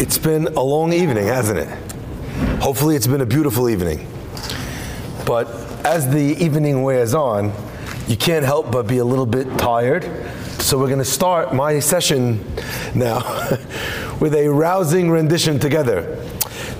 It's been a long evening, hasn't it? Hopefully, it's been a beautiful evening. But as the evening wears on, you can't help but be a little bit tired. So, we're going to start my session now with a rousing rendition together.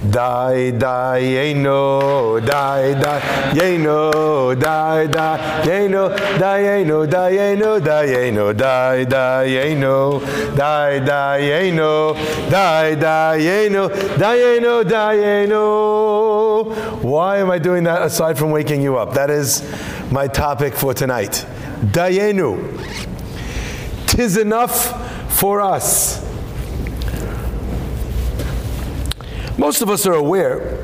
Die, die, yeno, die, die, yeno, die, die, yeno, die, yeno, die, yeno, die, yeno, die, die, yeno, die, die, yeno, die, die, yeno, die, yeno, die, yeno. Why am I doing that aside from waking you up? That is my topic for tonight. Dayenu. Tis enough for us. Most of us are aware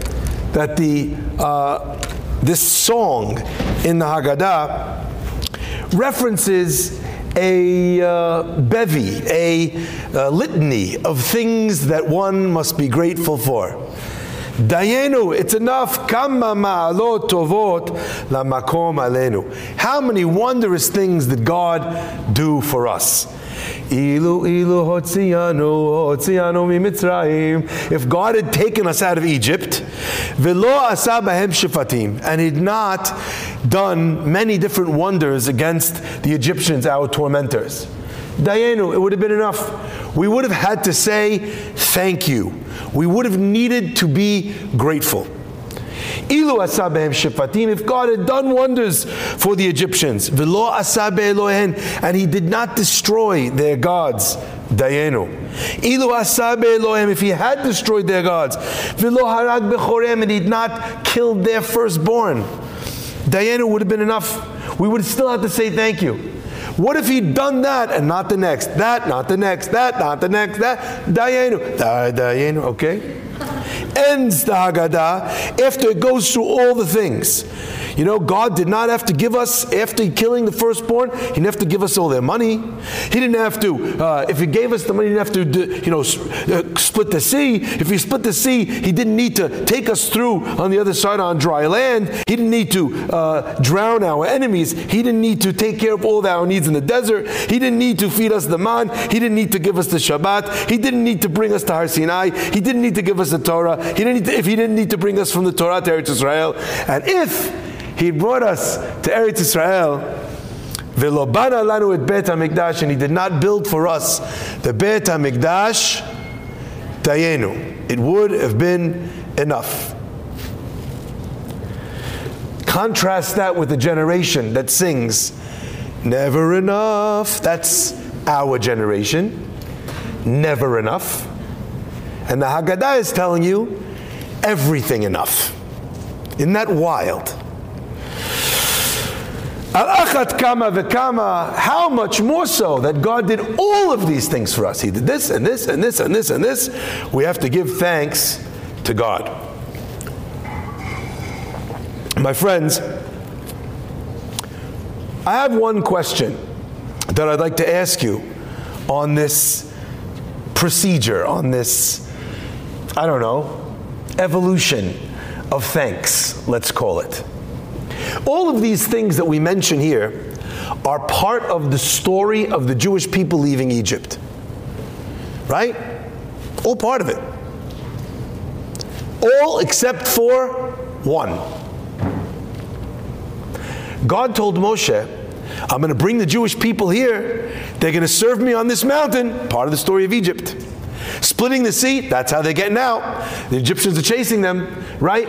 that the uh, this song in the Haggadah references a uh, bevy, a uh, litany of things that one must be grateful for. Dayenu, it's enough. Kama ma'alot tovot lamakom alenu. How many wondrous things did God do for us? Ilu ilu hotzianu hotzianu mitzrayim. If God had taken us out of Egypt, velo asa bahem shifatim, and had not done many different wonders against the Egyptians, our tormentors. Dayenu, it would have been enough. We would have had to say thank you. We would have needed to be grateful. Ilu shifatim, if God had done wonders for the Egyptians, asabe Elohen, and He did not destroy their gods, dayenu. Ilu asabe if He had destroyed their gods, velo harag bechorem, and He'd not killed their firstborn, dayenu would have been enough. We would still have to say thank you. What if he'd done that and not the next? That, not the next, that, not the next, that. Dayenu. Dayenu, okay? Ends the Haggadah after it goes through all the things. You know, God did not have to give us, after killing the firstborn, He didn't have to give us all their money. He didn't have to, uh, if He gave us the money, He didn't have to, you know, uh, split the sea. If He split the sea, He didn't need to take us through on the other side on dry land. He didn't need to uh, drown our enemies. He didn't need to take care of all our needs in the desert. He didn't need to feed us the man. He didn't need to give us the Shabbat. He didn't need to bring us to Har Sinai. He didn't need to give us the Torah. He didn't to, if He didn't need to bring us from the Torah to Israel. And if he brought us to Eretz Israel. Velobana lanu et Bet HaMikdash, and He did not build for us the Bet HaMikdash, Dayenu. It would have been enough. Contrast that with the generation that sings, Never enough. That's our generation. Never enough. And the Haggadah is telling you, everything enough. Isn't that wild? Al-achat kama v'kama, how much more so that God did all of these things for us. He did this and this and this and this and this. We have to give thanks to God. My friends, I have one question that I'd like to ask you on this procedure, on this, I don't know, evolution of thanks, let's call it. All of these things that we mention here are part of the story of the Jewish people leaving Egypt. Right? All part of it. All except for one. God told Moshe, I'm going to bring the Jewish people here. They're going to serve me on this mountain, part of the story of Egypt. Splitting the sea, that's how they're getting out. The Egyptians are chasing them, right?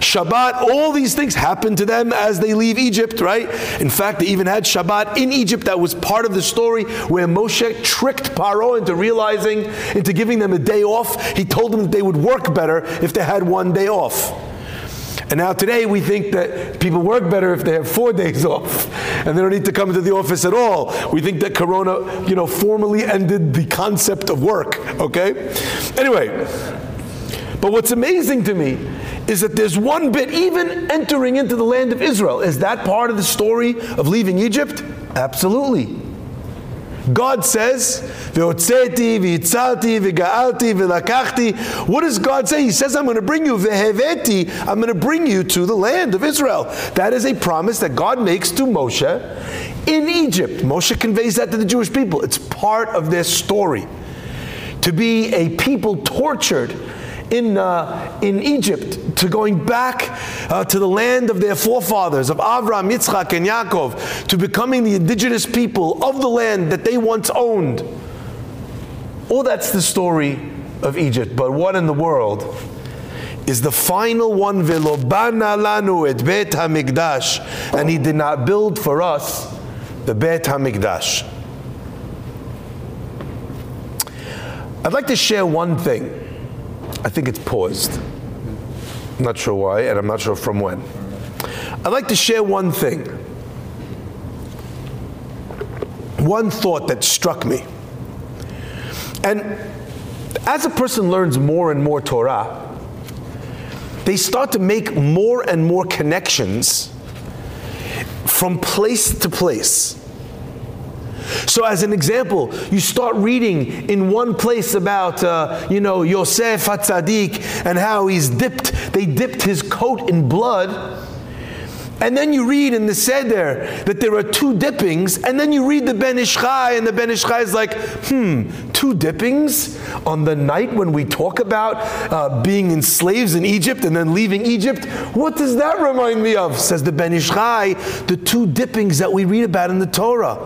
Shabbat, all these things happen to them as they leave Egypt, right? In fact, they even had Shabbat in Egypt. That was part of the story where Moshe tricked Paro into realizing, into giving them a day off. He told them that they would work better if they had one day off. And now today we think that people work better if they have four days off and they don't need to come into the office at all. We think that Corona, you know, formally ended the concept of work, okay? Anyway, but what's amazing to me is that there's one bit, even entering into the land of Israel. Is that part of the story of leaving Egypt? Absolutely. God says, v'lakachti. What does God say? He says, I'm going to bring you, I'm going to bring you to the land of Israel. That is a promise that God makes to Moshe in Egypt. Moshe conveys that to the Jewish people. It's part of their story. to be a people tortured in, uh, in Egypt, to going back uh, to the land of their forefathers, of Avram, Yitzchak, and Yaakov, to becoming the indigenous people of the land that they once owned. All that's the story of Egypt. But what in the world is the final one, Velobana lanu et Bet HaMikdash, and he did not build for us the Bet HaMikdash. I'd like to share one thing. I think it's paused. I'm not sure why, and I'm not sure from when. I'd like to share one thing. One thought that struck me. And as a person learns more and more Torah, they start to make more and more connections from place to place. So, as an example, you start reading in one place about, uh, you know, Yosef Hatzadik and how he's dipped, they dipped his coat in blood. And then you read in the Seder that there are two dippings, and then you read the Ben Ish Chai, and the Ben Ish Chai is like, hmm, two dippings on the night when we talk about uh, being in slaves in Egypt and then leaving Egypt? What does that remind me of? Says the Ben Ish Chai, the two dippings that we read about in the Torah.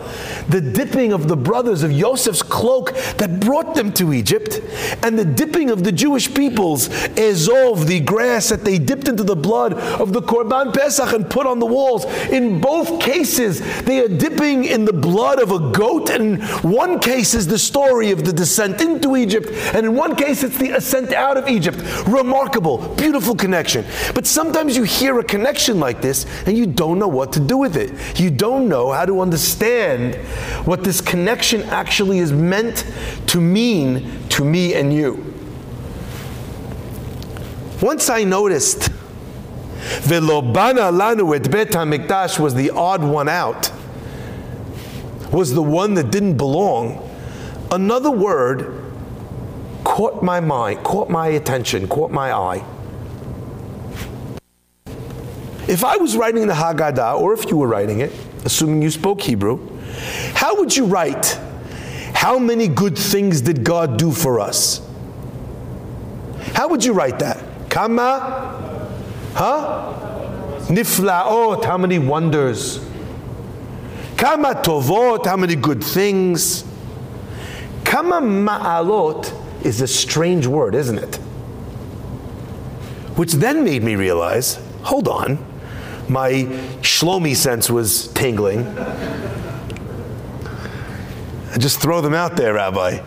The dipping of the brothers of Joseph's cloak that brought them to Egypt, and the dipping of the Jewish peoples, Ezov, the grass that they dipped into the blood of the Korban Pesach and put on the walls. In both cases, they are dipping in the blood of a goat, and one case is the story of the descent into Egypt, and in one case it's the ascent out of Egypt. Remarkable, beautiful connection. But sometimes you hear a connection like this and you don't know what to do with it. You don't know how to understand what this connection actually is meant to mean to me and you. Once I noticed Velobana lanu et bet hamikdash was the odd one out, was the one that didn't belong. Another word caught my mind, caught my attention, caught my eye. If I was writing the Haggadah, or if you were writing it, assuming you spoke Hebrew, how would you write, How many good things did God do for us? How would you write that? Kama, huh? Niflaot, how many wonders? Kama tovot, how many good things? Kama ma'alot is a strange word, isn't it? Which then made me realize hold on, my Shlomi sense was tingling. I just throw them out there, Rabbi.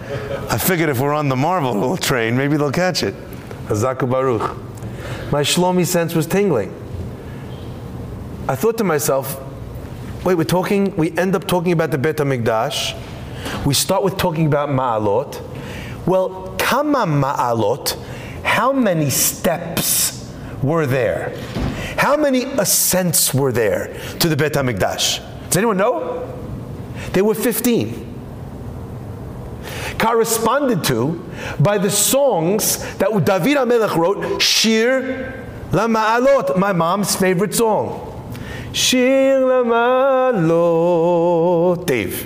I figured if we're on the Marvel train, maybe they'll catch it. Hazaku Baruch. My Shlomi sense was tingling. I thought to myself, wait, we're talking, we end up talking about the Bet HaMikdash. We start with talking about Ma'alot. Well, Kama Ma'alot, how many steps were there? How many ascents were there to the Bet HaMikdash? Does anyone know? There were 15. Corresponded to by the songs that David HaMelech wrote, Shir La Ma'alot, my mom's favorite song. Shir Lamalot. Dave.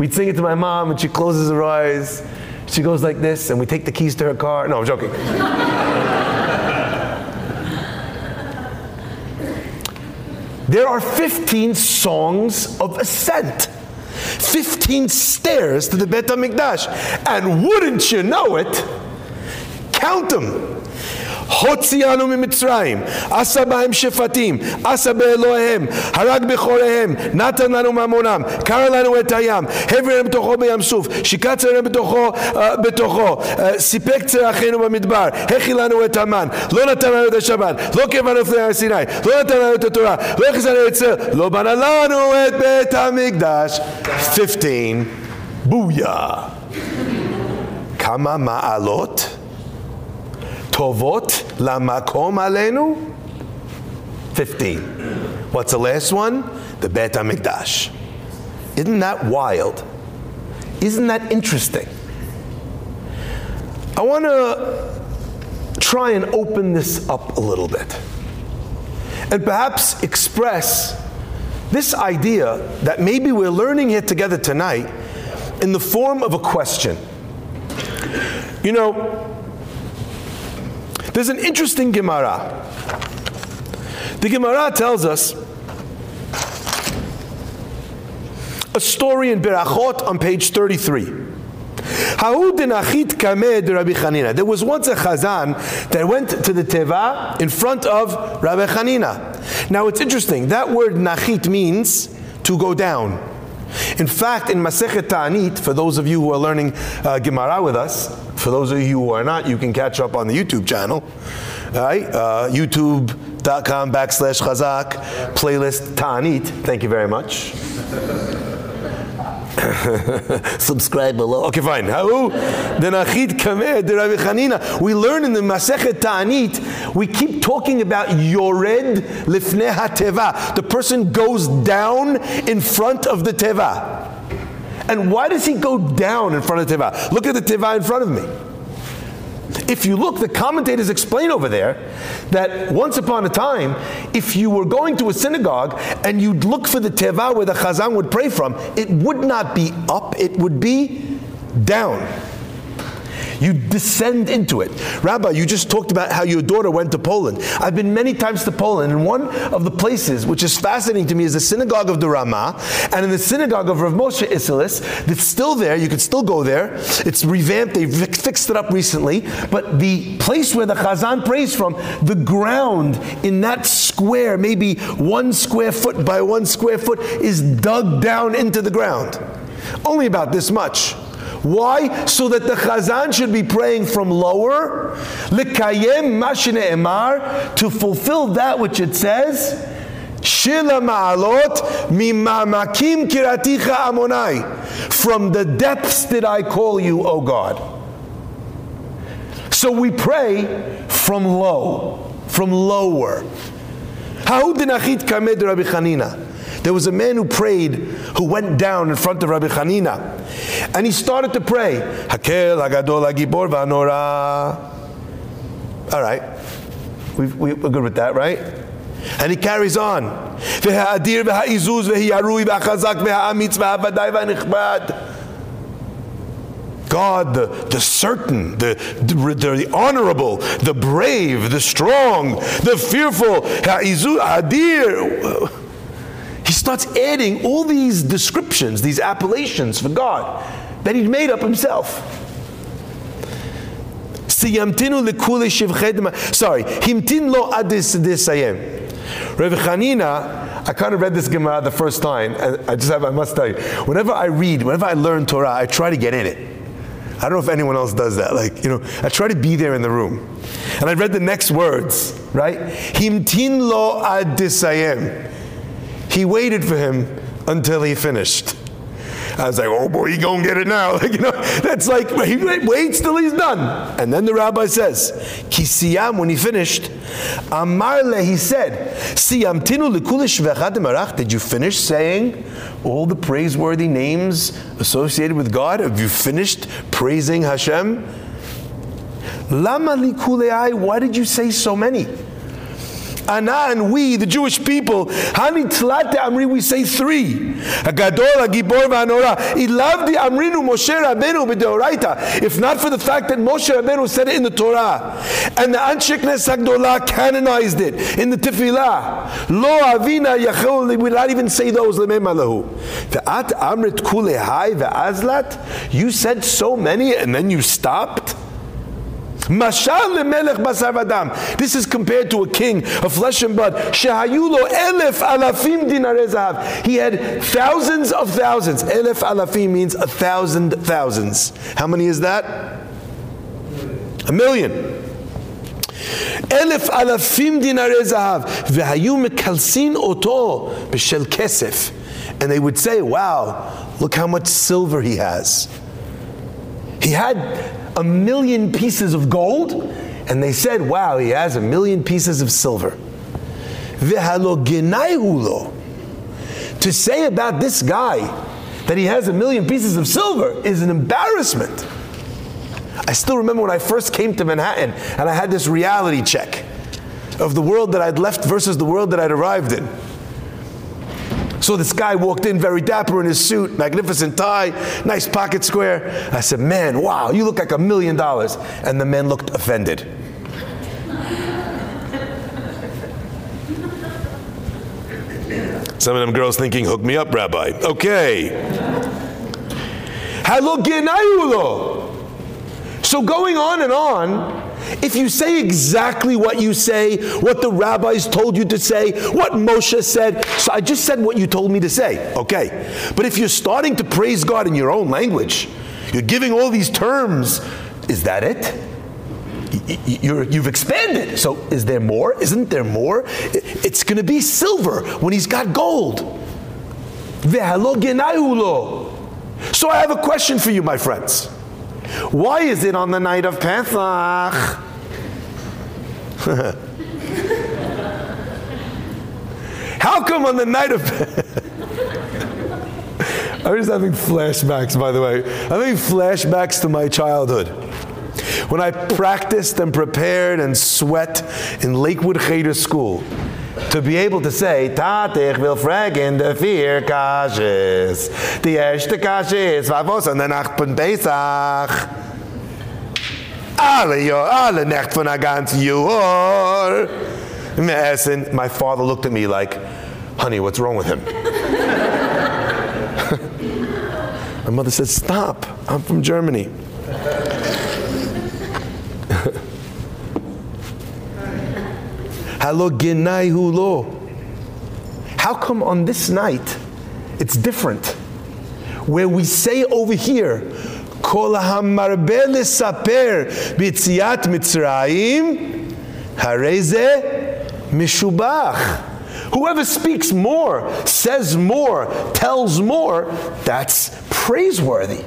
We'd sing it to my mom and she closes her eyes. She goes like this and we take the keys to her car. No, I'm joking. there are 15 songs of ascent. 15 stairs to the Bet HaMikdash. And wouldn't you know it, count them. הוציאנו ממצרים, עשה בהם שפטים, עשה באלוהיהם, הרג בכוריהם, נתן לנו ממונם, קרא לנו את הים, העביר בתוכו בים סוף, שיקע צרם בתוכו, uh, בתוכו, uh, סיפק צרחינו במדבר, הכי לנו את המן, לא נתן לנו את השבת, לא קרבנו לפני הר סיני, לא נתן לנו את התורה, לא הכניס לנו את צל, לא בנה לנו את בית המקדש. 15, בויה. כמה מעלות? Tovot lamakom alenu? 15. What's the last one? The Bet HaMikdash. Isn't that wild? Isn't that interesting? I want to try and open this up a little bit and perhaps express this idea that maybe we're learning here together tonight in the form of a question. You know, there's an interesting Gemara. The Gemara tells us a story in Berachot on page 33. There was once a chazan that went to the teva in front of Rabbi Chanina. Now it's interesting, that word nachit means to go down. In fact, in Masechet Ta'anit, for those of you who are learning uh, Gemara with us, for those of you who are not, you can catch up on the YouTube channel. All right? Uh, YouTube.com backslash chazak, playlist Ta'anit. Thank you very much. Subscribe below. Okay, fine. We learn in the Masechet Ta'anit, we keep talking about Yored Lifnei HaTeva. The person goes down in front of the Teva. And why does he go down in front of the Teva? Look at the Teva in front of me. If you look, the commentators explain over there that once upon a time, if you were going to a synagogue and you'd look for the teva where the chazan would pray from, it would not be up, it would be down. You descend into it. Rabbi, you just talked about how your daughter went to Poland. I've been many times to Poland, and one of the places which is fascinating to me is the synagogue of the Ramah, and in the synagogue of Rav Moshe Isserles, that's still there. You can still go there. It's revamped. They fixed it up recently. But the place where the Chazan prays from, the ground in that square, maybe one square foot by one square foot, is dug down into the ground. Only about this much. Why? So that the Chazan should be praying from lower, likayem emar, to fulfill that which it says, Shila ma'alot mimamakim kiraticha amonai. From the depths did I call you, O God. So we pray from low, from lower. How dinachit kamed Rabbi Chanina. There was a man who prayed who went down in front of Rabbi Chanina and he started to pray. Hakel Agadol Agibor Vanora. All right. we we're good with that, right? And he carries on. God, the, the certain, the, the, the, honorable, the brave, the strong, the fearful, Hadir starts adding all these descriptions, these appellations for God that he'd made up himself. Sorry, himtin lo adis desayem. Rabbi Chanina, I kind of read this Gemara the first time, and I just have, I must tell you, whenever I read, whenever I learn Torah, I try to get in it. I don't know if anyone else does that. Like, you know, I try to be there in the room. And I read the next words, right? Himtin lo ad. He waited for him until he finished. I was like, oh boy, he gonna get it now. Like, you know, that's like he waits till he's done. And then the rabbi says, Kisiyam, when he finished, Amarle, he said, Siyam tinu likulish Did you finish saying all the praiseworthy names associated with God? Have you finished praising Hashem? Lama likulei, why did you say so many? Ana and we, the Jewish people, Hani Tlate Amri, we say three. Agadol, Agibor, Vanora. Ilavdi Amrinu Moshe Rabbeinu b'deoraita. If not for the fact that Moshe Rabbeinu said it in the Torah, and the Anshe Knesset Hagdolah canonized it in the Tefillah. Lo Avina Yachol, we not even say those, Lemem Alahu. Ve'at Amrit Kulehai Ve'azlat. You said so many and then you stopped? Mashal lemelech basar vadam. This is compared to a king of flesh and blood. Shehayulo elef alafim dinarei He had thousands of thousands. Elef alafim means a thousand thousands. How many is that? A million. Elef alafim dinarei zahav. V'hayu mekalsin oto b'shel kesef. And they would say, wow, look how much silver he has. He had a million pieces of gold, and they said, wow, he has a million pieces of silver. To say about this guy that he has a million pieces of silver is an embarrassment. I still remember when I first came to Manhattan and I had this reality check of the world that I'd left versus the world that I'd arrived in. So this guy walked in very dapper in his suit, magnificent tie, nice pocket square. I said, Man, wow, you look like a million dollars. And the man looked offended. Some of them girls thinking, hook me up, Rabbi. Okay. So going on and on, if you say exactly what you say, what the rabbis told you to say, what Moshe said, so I just said what you told me to say, okay. But if you're starting to praise God in your own language, you're giving all these terms, is that it? you have expanded. So is there more? Isn't there more? It's going to be silver when he's got gold. So I have a question for you, my friends. Why is it on the night of Pesach? How come on the night of I'm just having flashbacks, by the way. I'm having flashbacks to my childhood. When I practiced and prepared and sweat in Lakewood Cheder School to be able to say, Tat, ich will fragen de vier kashes. Die erste kasche ist, was an der Nacht von Pesach. Alle Jahr, alle Nacht von der ganzen Jahr. My father looked at me like, honey, what's wrong with him? My mother said, stop, I'm from Germany. How come on this night it's different? Where we say over here, Kol hamarbe Mitzrayim, hareze mishubach. Whoever speaks more, says more, tells more, that's praiseworthy.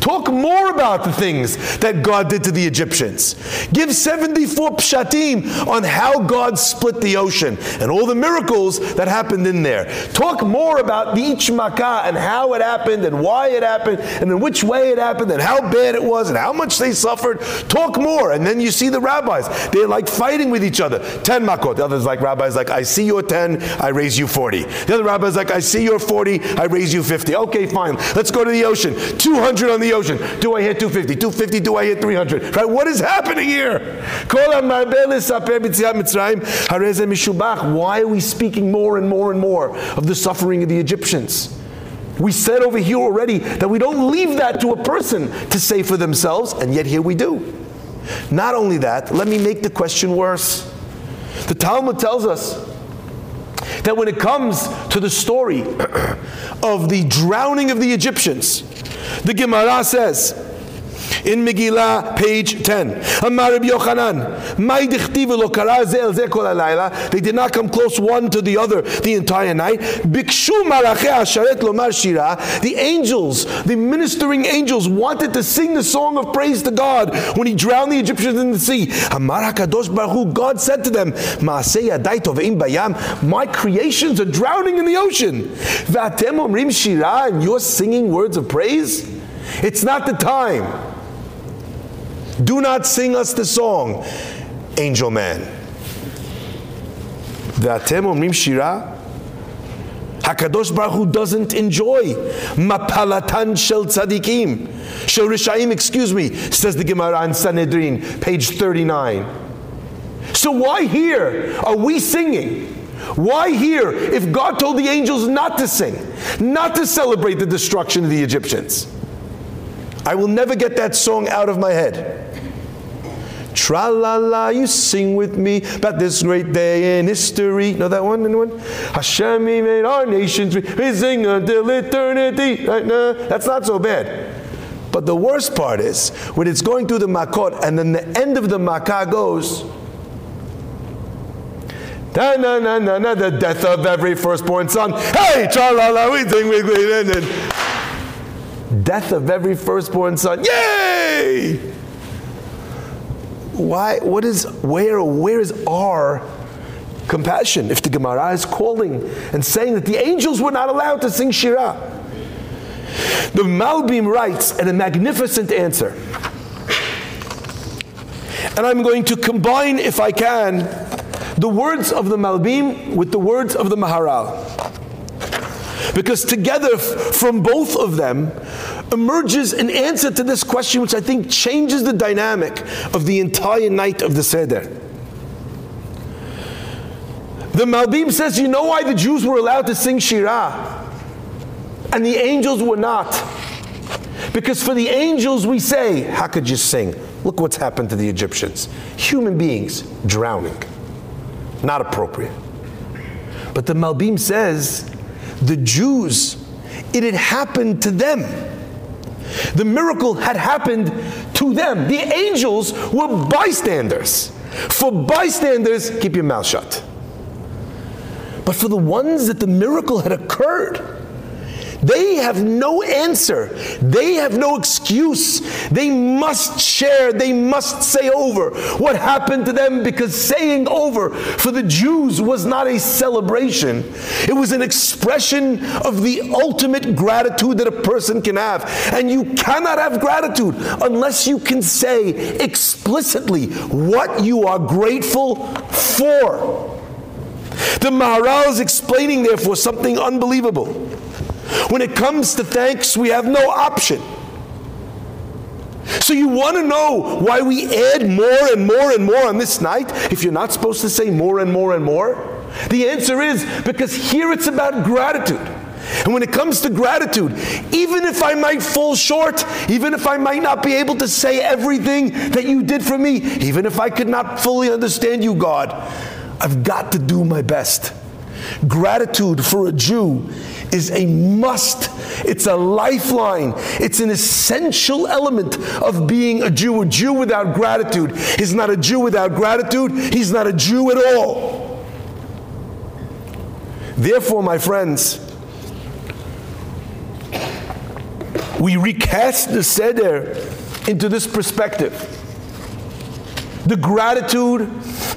Talk more about the things that God did to the Egyptians. Give 74 pshatim on how God split the ocean and all the miracles that happened in there. Talk more about each makkah and how it happened and why it happened and in which way it happened and how bad it was and how much they suffered. Talk more. And then you see the rabbis. They're like fighting with each other. 10 makot. The others like rabbis like, I see your 10, I raise you 40. The other rabbis like, I see your 40, I raise you 50. Okay, fine. Let's go to the ocean. 200 on the ocean. Do I hit 250? 250, do I hit 300? Right? What is happening here? Why are we speaking more and more and more of the suffering of the Egyptians? We said over here already that we don't leave that to a person to say for themselves, and yet here we do. Not only that, let me make the question worse. The Talmud tells us that when it comes to the story of the drowning of the Egyptians, the Gemara says, in Megillah, page 10. Amar Rabbi Yochanan, They did not come close one to the other the entire night. Bikshu asharet lomar shira. The angels, the ministering angels, wanted to sing the song of praise to God when He drowned the Egyptians in the sea. Amar Hakadosh Baruch God said to them. My creations are drowning in the ocean. V'atem omrim shira, and you're singing words of praise. It's not the time. Do not sing us the song, angel man. V'atem omrim shira. Hakadosh Baruch Hu doesn't enjoy mapalatan shel tzadikim. Shel rishaim, excuse me, says the Gemara in Sanhedrin, page 39. So why here are we singing? Why here if God told the angels not to sing, not to celebrate the destruction of the Egyptians? I will never get that song out of my head. Tra la la, you sing with me about this great day in history. Know that one? Anyone? Hashem he made our nations, we sing until eternity. Right? No, that's not so bad. But the worst part is when it's going through the makot and then the end of the makkah goes. Da, na, na, na, na, the death of every firstborn son. Hey, cha la la, we sing with me. Death of every firstborn son. Yay! Why, what is, where, where is our compassion if the Gemara is calling and saying that the angels were not allowed to sing Shirah? The Malbim writes in a magnificent answer. And I'm going to combine, if I can, the words of the Malbim with the words of the Maharal. Because together, from both of them, emerges an answer to this question, which I think changes the dynamic of the entire night of the Seder. The Malbim says, You know why the Jews were allowed to sing Shirah and the angels were not? Because for the angels, we say, How could you sing? Look what's happened to the Egyptians. Human beings drowning. Not appropriate. But the Malbim says, the Jews, it had happened to them. The miracle had happened to them. The angels were bystanders. For bystanders, keep your mouth shut. But for the ones that the miracle had occurred, they have no answer. They have no excuse. They must share. They must say over what happened to them because saying over for the Jews was not a celebration. It was an expression of the ultimate gratitude that a person can have. And you cannot have gratitude unless you can say explicitly what you are grateful for. The Maharal is explaining, therefore, something unbelievable. When it comes to thanks, we have no option. So you want to know why we add more and more and more on this night if you're not supposed to say more and more and more? The answer is because here it's about gratitude. And when it comes to gratitude, even if I might fall short, even if I might not be able to say everything that you did for me, even if I could not fully understand you, God, I've got to do my best. Gratitude for a Jew is a must. It's a lifeline. It's an essential element of being a Jew. A Jew without gratitude is not a Jew without gratitude. He's not a Jew at all. Therefore, my friends, we recast the Seder into this perspective. The gratitude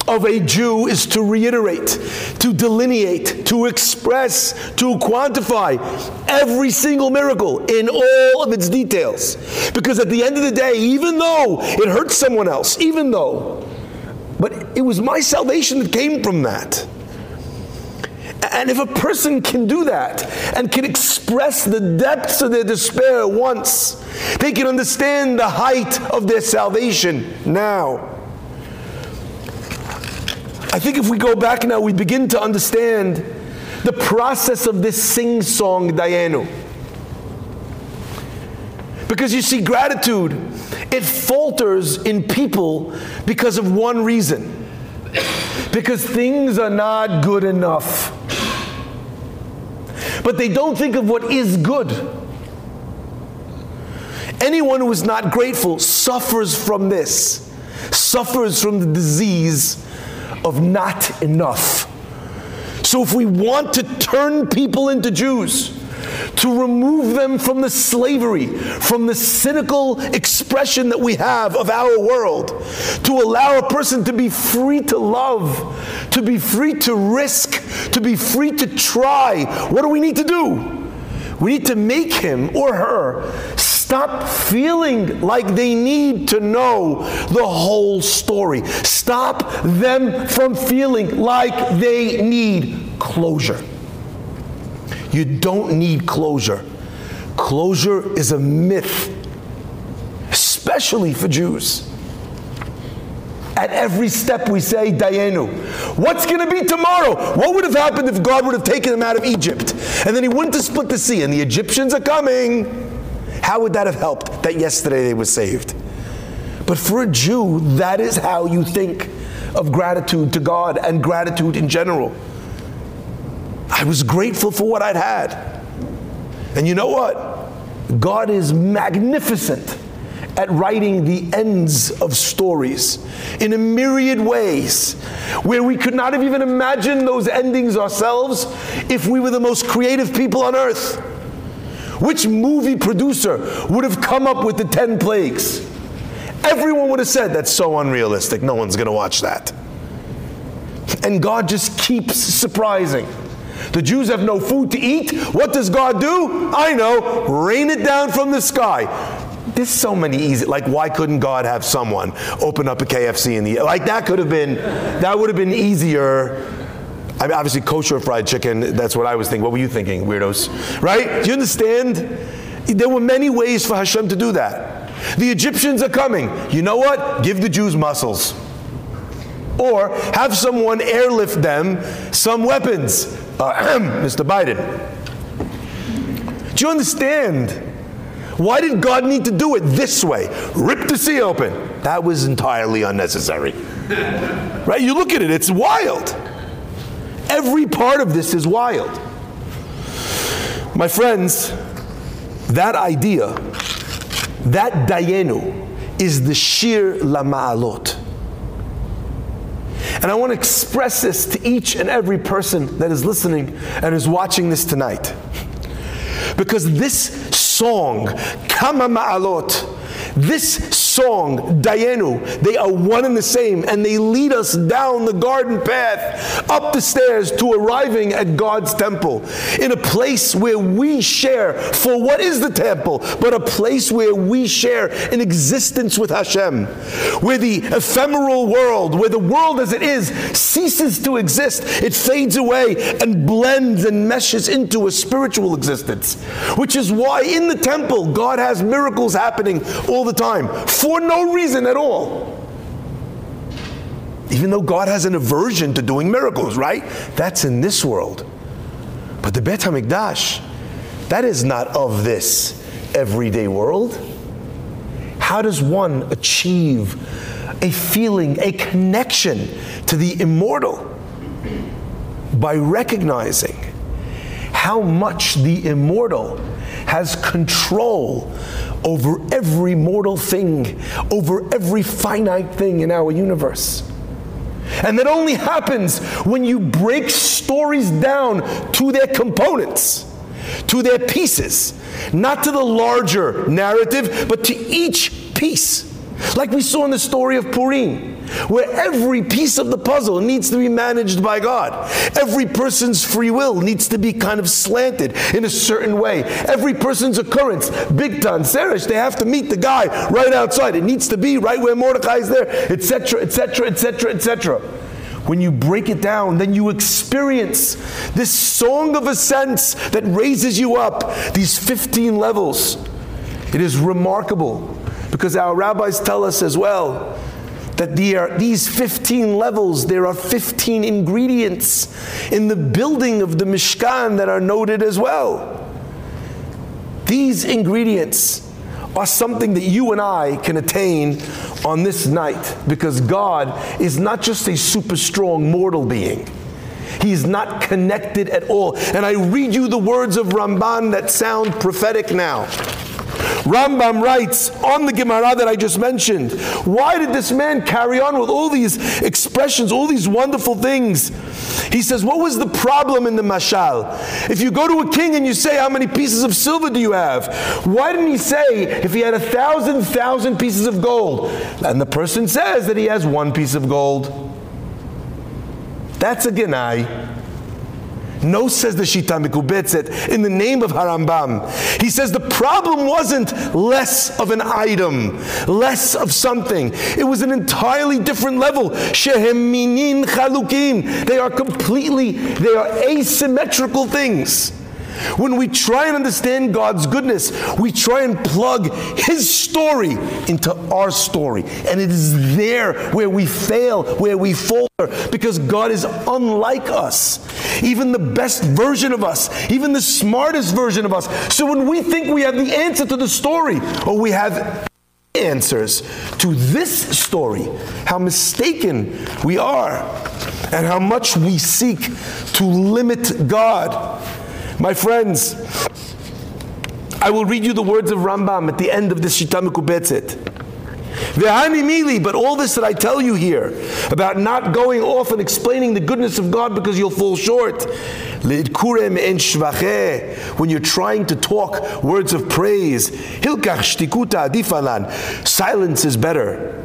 of a Jew is to reiterate, to delineate, to express, to quantify every single miracle in all of its details. Because at the end of the day, even though it hurts someone else, even though, but it was my salvation that came from that. And if a person can do that and can express the depths of their despair once, they can understand the height of their salvation now. I think if we go back now, we begin to understand the process of this sing song, Dayenu. Because you see, gratitude, it falters in people because of one reason. Because things are not good enough. But they don't think of what is good. Anyone who is not grateful suffers from this, suffers from the disease of not enough. So, if we want to turn people into Jews, to remove them from the slavery, from the cynical expression that we have of our world, to allow a person to be free to love, to be free to risk, to be free to try, what do we need to do? We need to make him or her Stop feeling like they need to know the whole story. Stop them from feeling like they need closure. You don't need closure. Closure is a myth, especially for Jews. At every step we say, Dayenu. What's going to be tomorrow? What would have happened if God would have taken them out of Egypt? And then he wouldn't have split the sea, and the Egyptians are coming. How would that have helped that yesterday they were saved? But for a Jew, that is how you think of gratitude to God and gratitude in general. I was grateful for what I'd had. And you know what? God is magnificent at writing the ends of stories in a myriad ways where we could not have even imagined those endings ourselves if we were the most creative people on earth. Which movie producer would have come up with the 10 plagues? Everyone would have said, that's so unrealistic. No one's going to watch that. And God just keeps surprising. The Jews have no food to eat. What does God do? I know, rain it down from the sky. There's so many easy, like, why couldn't God have someone open up a KFC in the, like, that could have been, that would have been easier. I, mean, obviously, kosher fried chicken, that's what I was thinking. What were you thinking, weirdos? Right? Do you understand? There were many ways for Hashem to do that. The Egyptians are coming. You know what? Give the Jews muscles. Or have someone airlift them some weapons. Uh, Mr. Biden. Do you understand? Why did God need to do it this way? Rip the sea open. That was entirely unnecessary. right? You look at it, it's wild. Every part of this is wild. My friends, that idea, that dayenu, is the shir lama'alot. And I want to express this to each and every person that is listening and is watching this tonight. Because this song, Kama Ma'alot, this song, Dayenu, they are one and the same, and they lead us down the garden path, up the stairs to arriving at God's temple, in a place where we share. For what is the temple? But a place where we share an existence with Hashem, where the ephemeral world, where the world as it is, ceases to exist, it fades away and blends and meshes into a spiritual existence, which is why in the temple God has miracles happening all the time for no reason at all. Even though God has an aversion to doing miracles, right? That's in this world. But the Bet HaMikdash, that is not of this everyday world. How does one achieve a feeling, a connection to the immortal? By recognizing how much the immortal has control over every mortal thing, over every finite thing in our universe. And that only happens when you break stories down to their components, to their pieces, not to the larger narrative, but to each piece. Like we saw in the story of Purim where every piece of the puzzle needs to be managed by God. Every person's free will needs to be kind of slanted in a certain way. Every person's occurrence, Bigtan, Seresh, they have to meet the guy right outside. It needs to be right where Mordecai is there, etc., etc., etc., etc. When you break it down, then you experience this song of ascents that raises you up, these 15 levels. It is remarkable because our rabbis tell us as well that there, uh, these 15 levels, there are 15 ingredients in the building of the Mishkan that are noted as well. These ingredients are something that you and I can attain on this night because God is not just a super strong mortal being. He is not connected at all. And I read you the words of Rambam that sound prophetic now. Rambam writes on the Gemara that I just mentioned, why did this man carry on with all these expressions, all these wonderful things? He says, what was the problem in the mashal? If you go to a king and you say, how many pieces of silver do you have? Why didn't he say, if he had a thousand, thousand pieces of gold? And the person says that he has one piece of gold. That's a genai. No, says the Shita Mikubetzet, in the name of Harambam. He says the problem wasn't less of an item, less of something. It was an entirely different level. Shehem minin chalukim. They are completely, they are asymmetrical things. When we try and understand God's goodness, we try and plug His story into our story. And it is there where we fail, where we falter, because God is unlike us. Even the best version of us, even the smartest version of us. So when we think we have the answer to the story, or we have answers to this story, how mistaken we are, and how much we seek to limit God. My friends, I will read you the words of Rambam at the end of this Shita Mikubetzet. Mili, but all this that I tell you here about not going off and explaining the goodness of God because you'll fall short. When you're trying to talk words of praise, hilkach shtikuta adifalan, silence is better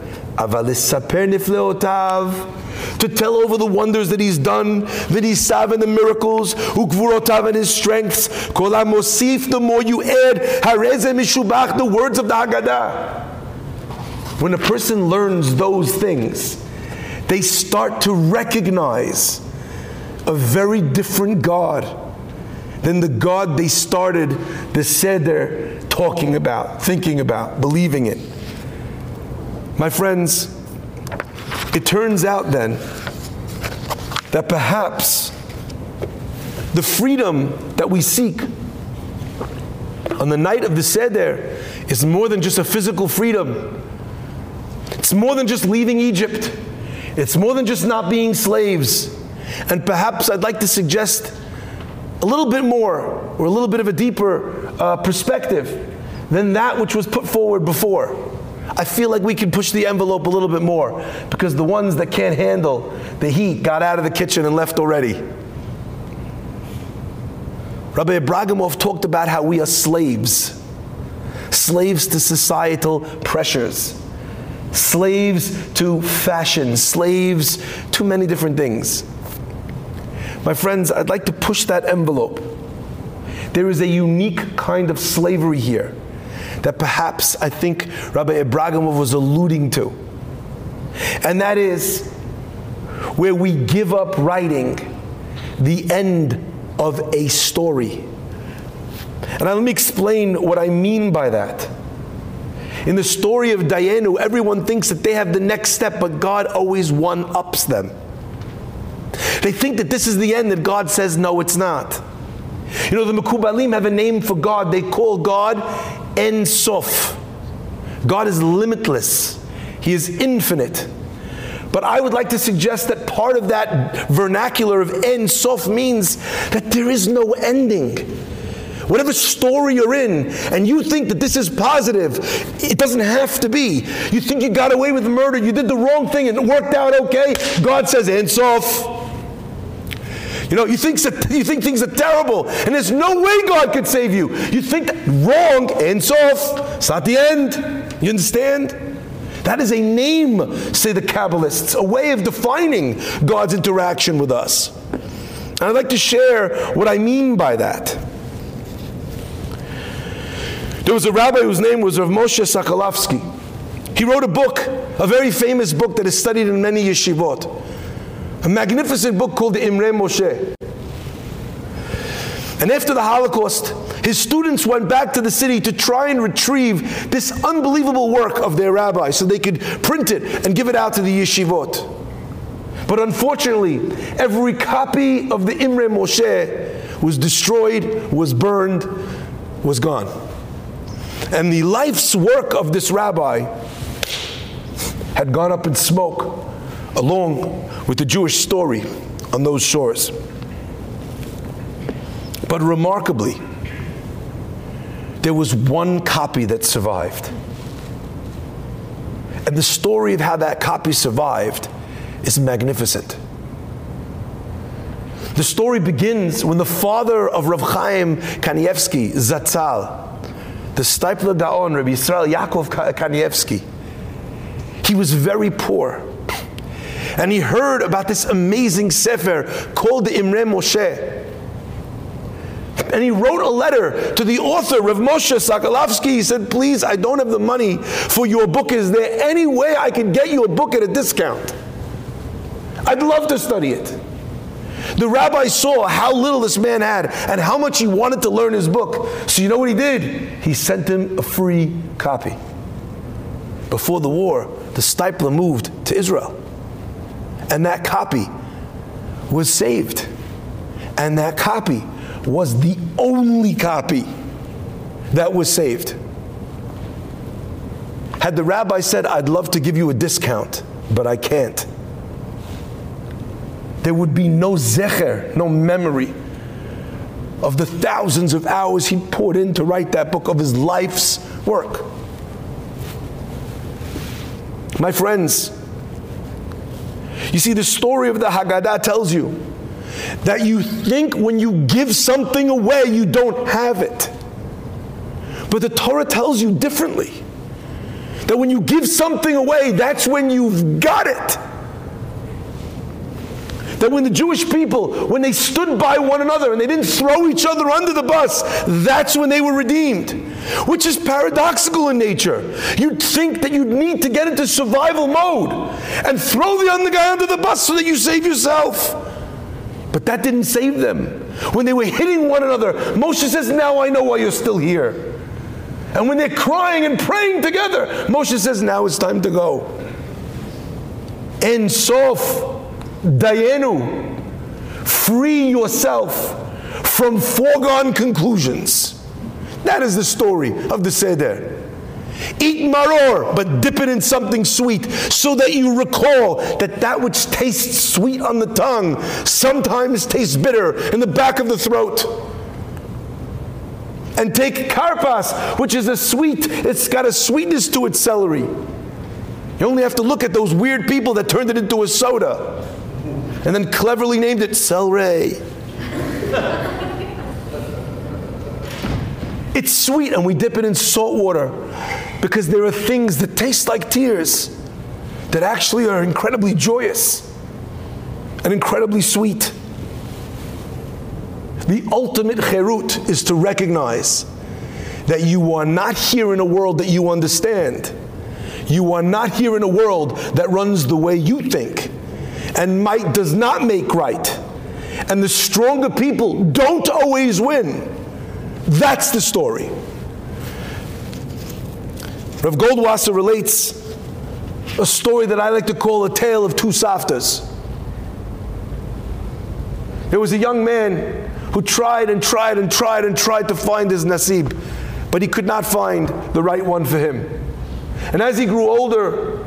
to tell over the wonders that he's done, V'nisav and the miracles, Ukvurotav and his strengths, Kolam Mosif, the more you add, Hareze Mishubach, the words of the Haggadah. When a person learns those things, they start to recognize a very different God than the God they started the Seder talking about, thinking about, believing in. My friends, it turns out then that perhaps the freedom that we seek on the night of the Seder is more than just a physical freedom. It's more than just leaving Egypt. It's more than just not being slaves. And perhaps I'd like to suggest a little bit more or a little bit of a deeper uh, perspective than that which was put forward before. I feel like we can push the envelope a little bit more because the ones that can't handle the heat got out of the kitchen and left already. Rabbi Ibragimov talked about how we are slaves, slaves to societal pressures, slaves to fashion, slaves to many different things. My friends, I'd like to push that envelope. There is a unique kind of slavery here that perhaps I think Rabbi Ibragimov was alluding to. And that is where we give up writing the end of a story. And let me explain what I mean by that. In the story of Dayenu, everyone thinks that they have the next step, but God always one ups them. They think that this is the end, that God says, no, it's not. You know, the Mekubalim have a name for God. They call God En Sof. God is limitless, He is infinite. But I would like to suggest that part of that vernacular of En Sof means that there is no ending. Whatever story you're in, and you think that this is positive, it doesn't have to be. You think you got away with murder, you did the wrong thing, and it worked out okay. God says, En Sof. You know, you think, you think things are terrible, and there's no way God could save you. You think wrong, En Sof. It's not the end. You understand? That is a name, say the Kabbalists, a way of defining God's interaction with us. And I'd like to share what I mean by that. There was a rabbi whose name was Rav Moshe Sokolovsky. He wrote a book, a very famous book that is studied in many yeshivot a magnificent book called the Imre Moshe. And after the Holocaust, his students went back to the city to try and retrieve this unbelievable work of their rabbi so they could print it and give it out to the yeshivot. But unfortunately, every copy of the Imre Moshe was destroyed, was burned, was gone. And the life's work of this rabbi had gone up in smoke along with the Jewish story on those shores. But remarkably, there was one copy that survived. And the story of how that copy survived is magnificent. The story begins when the father of Rav Chaim Kanievsky, Zatzal, the Steipler Gaon, Rabbi Yisrael Yaakov Kanievsky, he was very poor and he heard about this amazing sefer called the Imre Moshe. And he wrote a letter to the author, Rav Moshe Sokolovsky. He said, Please, I don't have the money for your book. Is there any way I can get you a book at a discount? I'd love to study it. The rabbi saw how little this man had and how much he wanted to learn his book. So, you know what he did? He sent him a free copy. Before the war, the Steipler moved to Israel. And that copy was saved. And that copy was the only copy that was saved. Had the rabbi said, I'd love to give you a discount, but I can't, there would be no zecher, no memory of the thousands of hours he poured in to write that book of his life's work. My friends, you see, the story of the Haggadah tells you that you think when you give something away, you don't have it. But the Torah tells you differently. That when you give something away, that's when you've got it. That when the Jewish people, when they stood by one another and they didn't throw each other under the bus, that's when they were redeemed. Which is paradoxical in nature. You'd think that you'd need to get into survival mode and throw the other guy under the bus so that you save yourself. But that didn't save them. When they were hitting one another, Moshe says, Now I know why you're still here. And when they're crying and praying together, Moshe says, Now it's time to go. En Sof, Dayenu, free yourself from foregone conclusions. That is the story of the Seder. Eat maror, but dip it in something sweet so that you recall that that which tastes sweet on the tongue sometimes tastes bitter in the back of the throat. And take karpas, which is a sweet, it's got a sweetness to its celery. You only have to look at those weird people that turned it into a soda and then cleverly named it celery. it's sweet, and we dip it in salt water because there are things that taste like tears that actually are incredibly joyous and incredibly sweet. The ultimate cherut is to recognize that you are not here in a world that you understand. You are not here in a world that runs the way you think. And might does not make right. And the stronger people don't always win. That's the story. Rav Goldwasser relates a story that I like to call a tale of two saftas. There was a young man who tried and tried and tried and tried to find his nasib, but he could not find the right one for him. And as he grew older,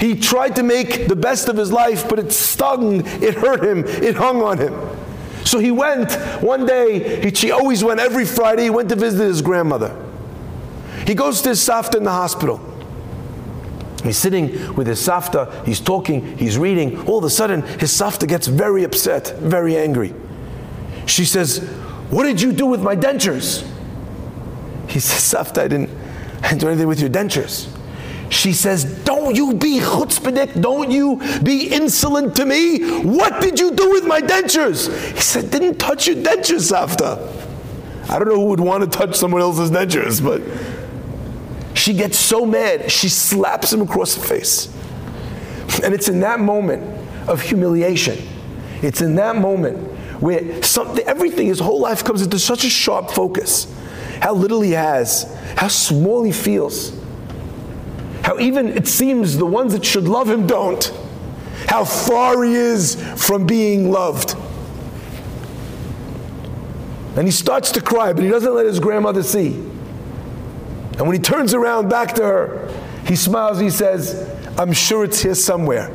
he tried to make the best of his life, but it stung, it hurt him, it hung on him. So he went one day, he, she always went every Friday, he went to visit his grandmother. He goes to his safta in the hospital. He's sitting with his safta, he's talking, he's reading. All of a sudden, his safta gets very upset, very angry. She says, What did you do with my dentures? He says, Safta, I didn't, I didn't do anything with your dentures. She says, Don't you be chutzpahdik, don't you be insolent to me. What did you do with my dentures? He said, Didn't touch your dentures, after. I don't know who would want to touch someone else's dentures, but she gets so mad, she slaps him across the face. And it's in that moment of humiliation, it's in that moment where something, everything, his whole life comes into such a sharp focus. How little he has, how small he feels, how even it seems the ones that should love him don't, how far he is from being loved. And he starts to cry, but he doesn't let his grandmother see. And when he turns around back to her, he smiles he says, I'm sure it's here somewhere.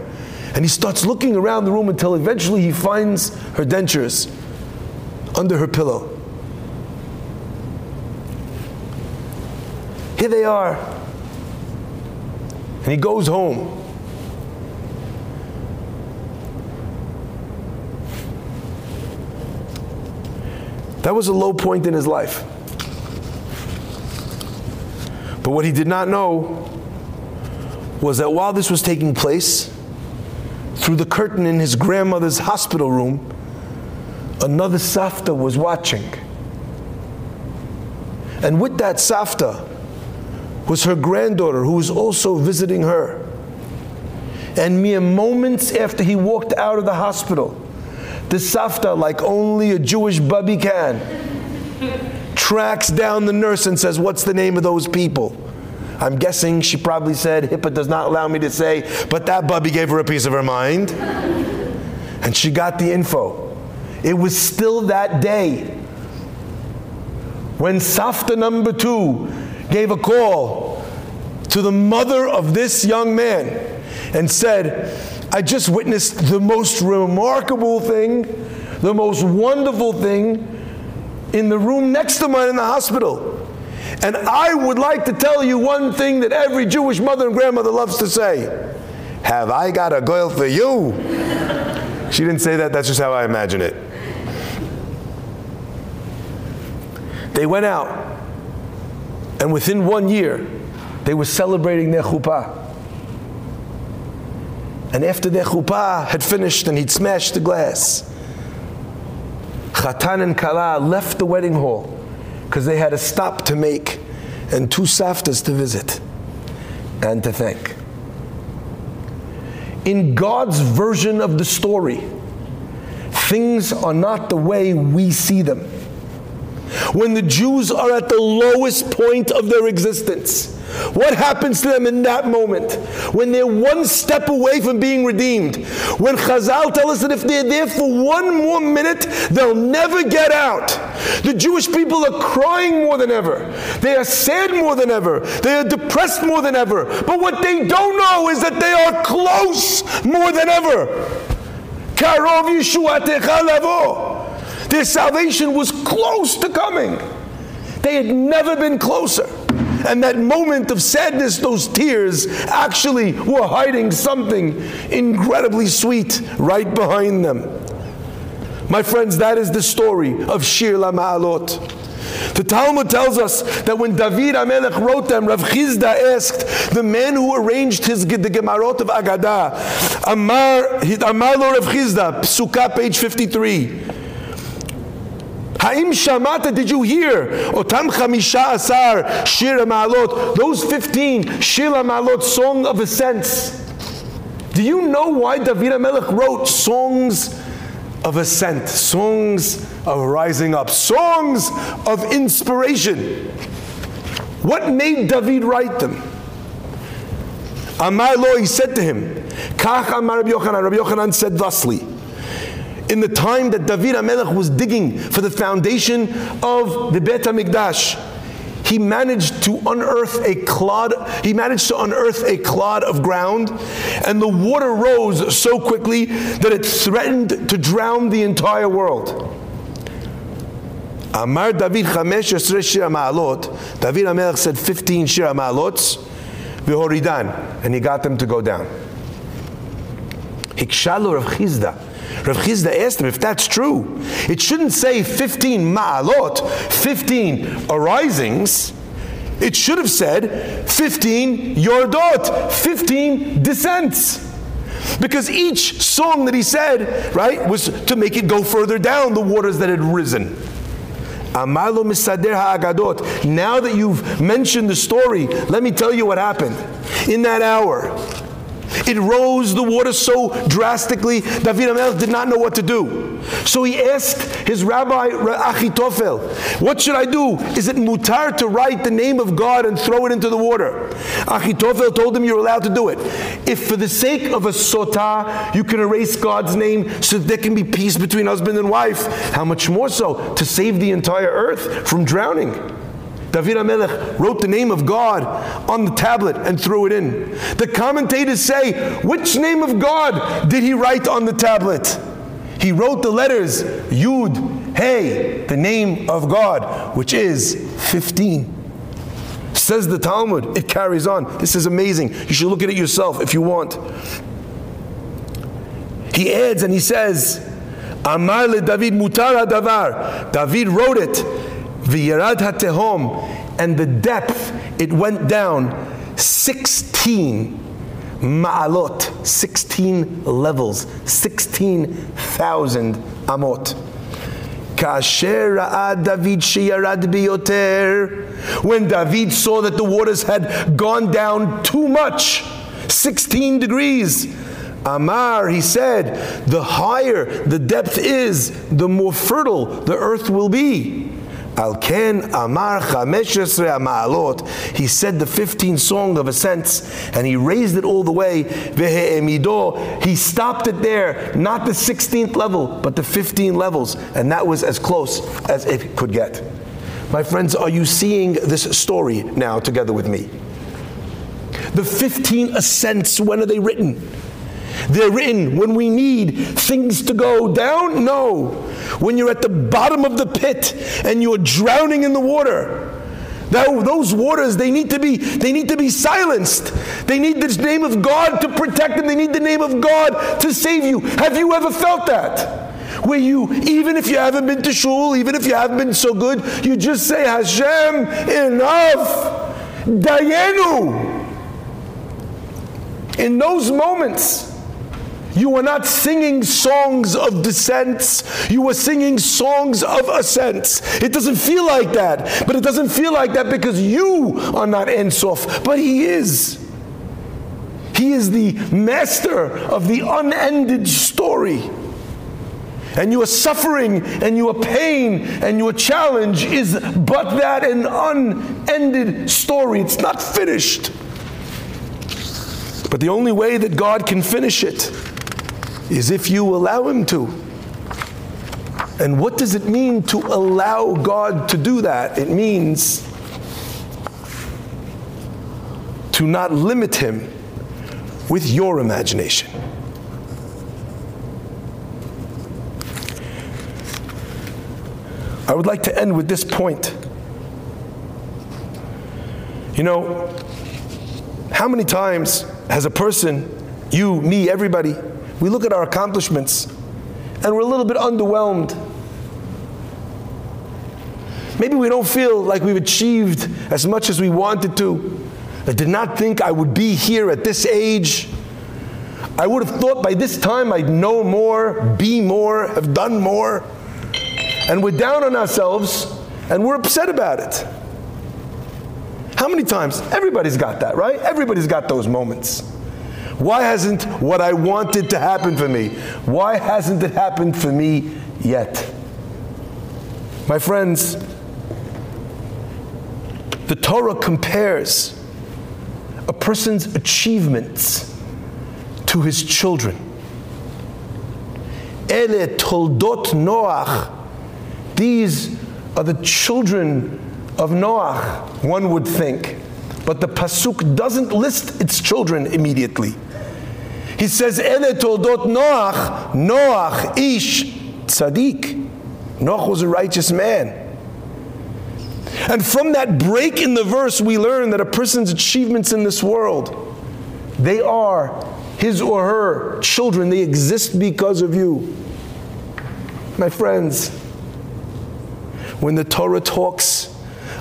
And he starts looking around the room until eventually he finds her dentures under her pillow. Here they are. And he goes home. That was a low point in his life. But what he did not know was that while this was taking place, through the curtain in his grandmother's hospital room, another Safta was watching. And with that Safta was her granddaughter who was also visiting her. And mere moments after he walked out of the hospital, the Safta, like only a Jewish bubby can, tracks down the nurse and says, What's the name of those people? I'm guessing she probably said, HIPAA does not allow me to say, but that bubby gave her a piece of her mind. And she got the info. It was still that day when Safta number two gave a call to the mother of this young man and said, I just witnessed the most remarkable thing, the most wonderful thing in the room next to mine in the hospital. And I would like to tell you one thing that every Jewish mother and grandmother loves to say Have I got a girl for you? She didn't say that, that's just how I imagine it. They went out, and within one year, they were celebrating their chuppah. And after their chuppah had finished and he'd smashed the glass, Chatan and Kala left the wedding hall because they had a stop to make and two saftas to visit and to thank. In God's version of the story, things are not the way we see them. When the Jews are at the lowest point of their existence, what happens to them in that moment? When they're one step away from being redeemed. When Chazal tell us that if they're there for one more minute, they'll never get out. The Jewish people are crying more than ever. They are sad more than ever. They are depressed more than ever. But what they don't know is that they are close more than ever. Karov lavo. Their salvation was close to coming. They had never been closer. And that moment of sadness, those tears, actually were hiding something incredibly sweet right behind them. My friends, that is the story of Shir LaMa'alot. The Talmud tells us that when David Amelech wrote them, Rav Chisda asked the man who arranged his the Gemarot of Agadah, Amar, Amar lo Rav Chisda, Psuka, page 53. Haim Shamata, did you hear? Otam Chamisha Asar, Shir Ma'alot, those 15, Shir Ma'alot, Song of Ascents. Do you know why David Amelech wrote songs of ascent, songs of rising up, songs of inspiration? What made David write them? Amar lo, he said to him, Kach Amar Rabbi Yochanan, Rabbi Yochanan said thusly, in the time that David HaMelech was digging for the foundation of the Bet HaMikdash, he managed to unearth a clod he managed to unearth a clod of ground and the water rose so quickly that it threatened to drown the entire world. Amar David 15 shir ma'alot. David HaMelech said 15 shir ma'alots v'horidan and he got them to go down. Hikshalo Rav Chisda Rav Chisda asked him if that's true. It shouldn't say 15 ma'alot, 15 arisings. It should have said 15 yordot, 15 descents. Because each song that he said, right, was to make it go further down the waters that had risen. Ha'agadot. Now that you've mentioned the story, let me tell you what happened. In that hour, it rose the water so drastically, David Amelech did not know what to do. So he asked his rabbi Achitophel, What should I do? Is it mutar to write the name of God and throw it into the water? Achitophel told him, You're allowed to do it. If for the sake of a sotah, you can erase God's name so that there can be peace between husband and wife, how much more so to save the entire earth from drowning? David HaMelech wrote the name of God on the tablet and threw it in. The commentators say, which name of God did he write on the tablet? He wrote the letters Yud, Hey, the name of God, which is 15. Says the Talmud, it carries on. This is amazing. You should look at it yourself if you want. He adds and he says, Amar le David mutar davar. David wrote it V'yarad hatehom, and the depth, it went down 16 ma'alot, 16 levels, 16,000 amot. Kasher David sheyarad biyoter. When David saw that the waters had gone down too much, 16 degrees, Amar, he said, the higher the depth is, the more fertile the earth will be. Al Ken Amar Chameshesre Ma'alot. He said the 15 song of ascents, and he raised it all the way. Vehe'emido. He stopped it there, not the 16th level, but the 15 levels, and that was as close as it could get. My friends, are you seeing this story now together with me? The 15 ascents, when are they written? They're written when we need things to go down? No. When you're at the bottom of the pit and you're drowning in the water. those waters, they need to be, they need to be silenced. They need the name of God to protect them. They need the name of God to save you. Have you ever felt that? Where you, even if you haven't been to shul, even if you haven't been so good, you just say, Hashem, enough. Dayenu. In those moments, you were not singing songs of descents. You were singing songs of ascents. It doesn't feel like that. But it doesn't feel like that because you are not Ein Sof, but He is. He is the master of the unended story. and your suffering and your pain and your challenge is but that an unended story. It's not finished. But the only way that God can finish it is if you allow Him to. And what does it mean to allow God to do that? It means to not limit Him with your imagination. I would like to end with this point. You know, how many times has a person, you, me, everybody, we look at our accomplishments and we're a little bit underwhelmed. Maybe we don't feel like we've achieved as much as we wanted to. I did not think I would be here at this age. I would have thought by this time I'd know more, be more, have done more. And we're down on ourselves and we're upset about it. How many times? Everybody's got that, right? Everybody's got those moments. Why hasn't what I wanted to happen for me? Why hasn't it happened for me yet? My friends, the Torah compares a person's achievements to his children. Ele toldot Noach. These are the children of Noach, one would think. But the Pasuk doesn't list its children immediately. He says, Ele toldot Noach, Noach ish tzaddik. Noach was a righteous man. And from that break in the verse, we learn that a person's achievements in this world, they are his or her children. They exist because of you. My friends, when the Torah talks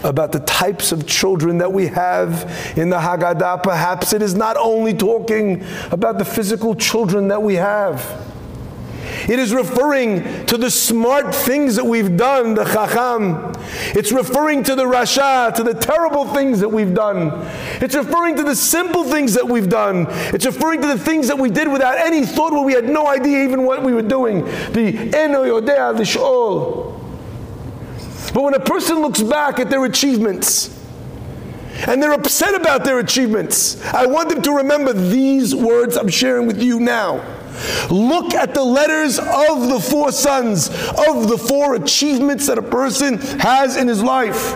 about the types of children that we have in the Haggadah, perhaps it is not only talking about the physical children that we have. It is referring to the smart things that we've done, the chacham. It's referring to the rasha, to the terrible things that we've done. It's referring to the simple things that we've done. It's referring to the things that we did without any thought where we had no idea even what we were doing. The eno yodea lish'ol. But when a person looks back at their achievements, and they're upset about their achievements. I want them to remember these words I'm sharing with you now. Look at the letters of the four sons, of the four achievements that a person has in his life.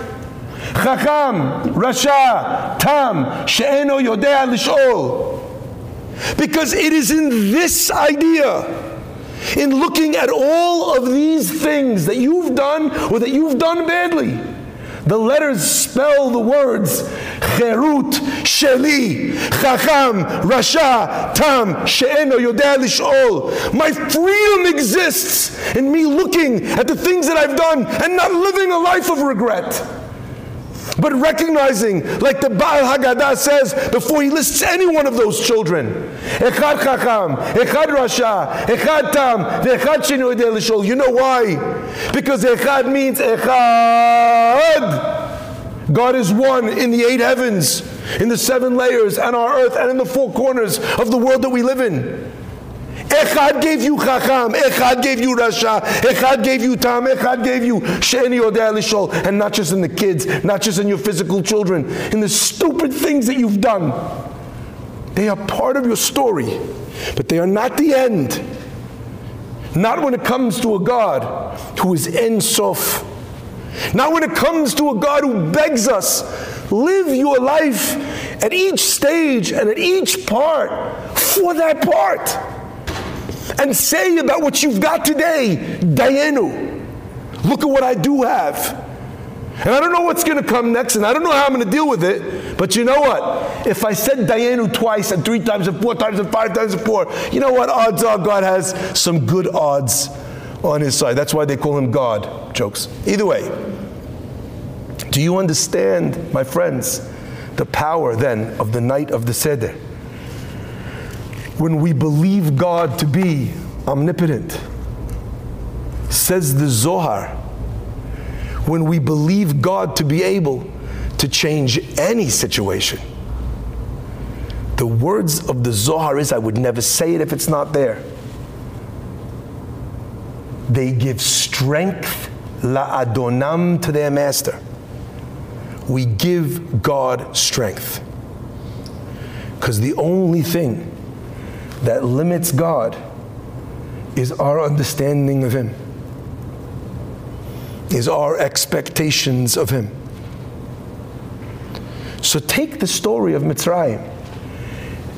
Chacham, Rasha, Tam, She'eno Yodea Lish'ol. Because it is in this idea, in looking at all of these things that you've done or that you've done badly, the letters spell the words Cherut, Sheli, Chacham, Rasha, Tam, She'eno, Yodea Lish'ol. My freedom exists in me looking at the things that I've done and not living a life of regret. But recognizing, like the Baal Haggadah says before he lists any one of those children, Echad Chacham, Echad Rasha, Echad Tam, Echad. You know why? Because Echad means Echad. God is one in the eight heavens, in the seven layers, and our earth, and in the four corners of the world that we live in. Echad gave you Chacham, Echad gave you Rasha, Echad gave you Tam, Echad gave you She'eno Yodea Lish'ol, and not just in the kids, not just in your physical children, in the stupid things that you've done. They are part of your story, but they are not the end. Not when it comes to a God who is Ein Sof. Not when it comes to a God who begs us, live your life at each stage and at each part for that part and say about what you've got today, Dayenu, look at what I do have. And I don't know what's going to come next, and I don't know how I'm going to deal with it. But you know what? If I said Dayenu twice and three times and four times and five times and four, you know what? Odds are God has some good odds on his side. That's why they call him God. Jokes. Either way, do you understand, my friends, the power then of the night of the Seder? When we believe God to be omnipotent. Says the Zohar, when we believe God to be able to change any situation. The words of the Zohar is, I would never say it if it's not there. they give strength la adonam to their master. We give God strength. Because the only thing that limits God is our understanding of Him, is our expectations of Him. So take the story of Mitzrayim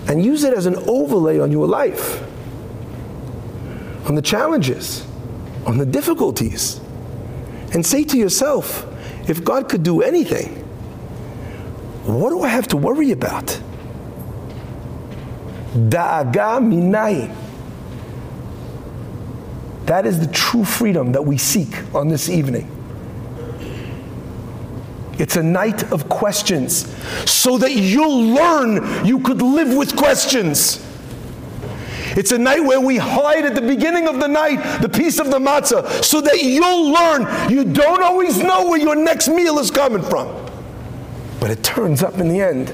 and use it as an overlay on your life, on the challenges, on the difficulties, and say to yourself, if God could do anything, what do I have to worry about? Da'aga minayin. That is the true freedom that we seek on this evening. It's a night of questions so that you'll learn you could live with questions. It's a night where we hide at the beginning of the night the piece of the matzah so that you'll learn you don't always know where your next meal is coming from. But it turns up in the end.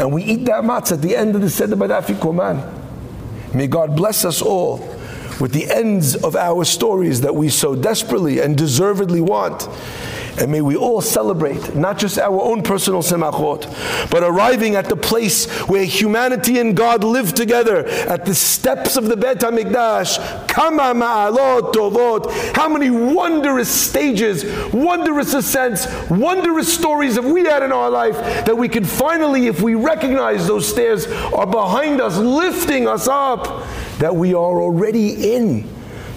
And we eat that matzah at the end of the Seder Badafikoman. May God bless us all with the ends of our stories that we so desperately and deservedly want. And may we all celebrate not just our own personal semachot, but arriving at the place where humanity and God live together at the steps of the Bet HaMikdash. Kama ma'alot tovot. How many wondrous stages, wondrous ascents, wondrous stories have we had in our life that we can finally, if we recognize those stairs are behind us, lifting us up, that we are already in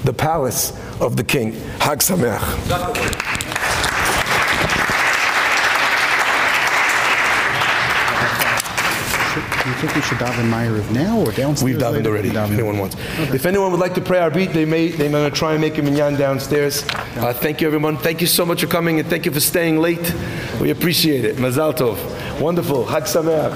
the palace of the King. Hag Sameach. Do you think we should daven Ma'ariv now or downstairs? We've davened later? already. Davened. If anyone wants. If anyone would like to pray Arvit, they may. They're going to try and make a minyan downstairs. Uh, thank you, everyone. Thank you so much for coming, and thank you for staying late. We appreciate it. Mazal tov. Wonderful. Hag sameach.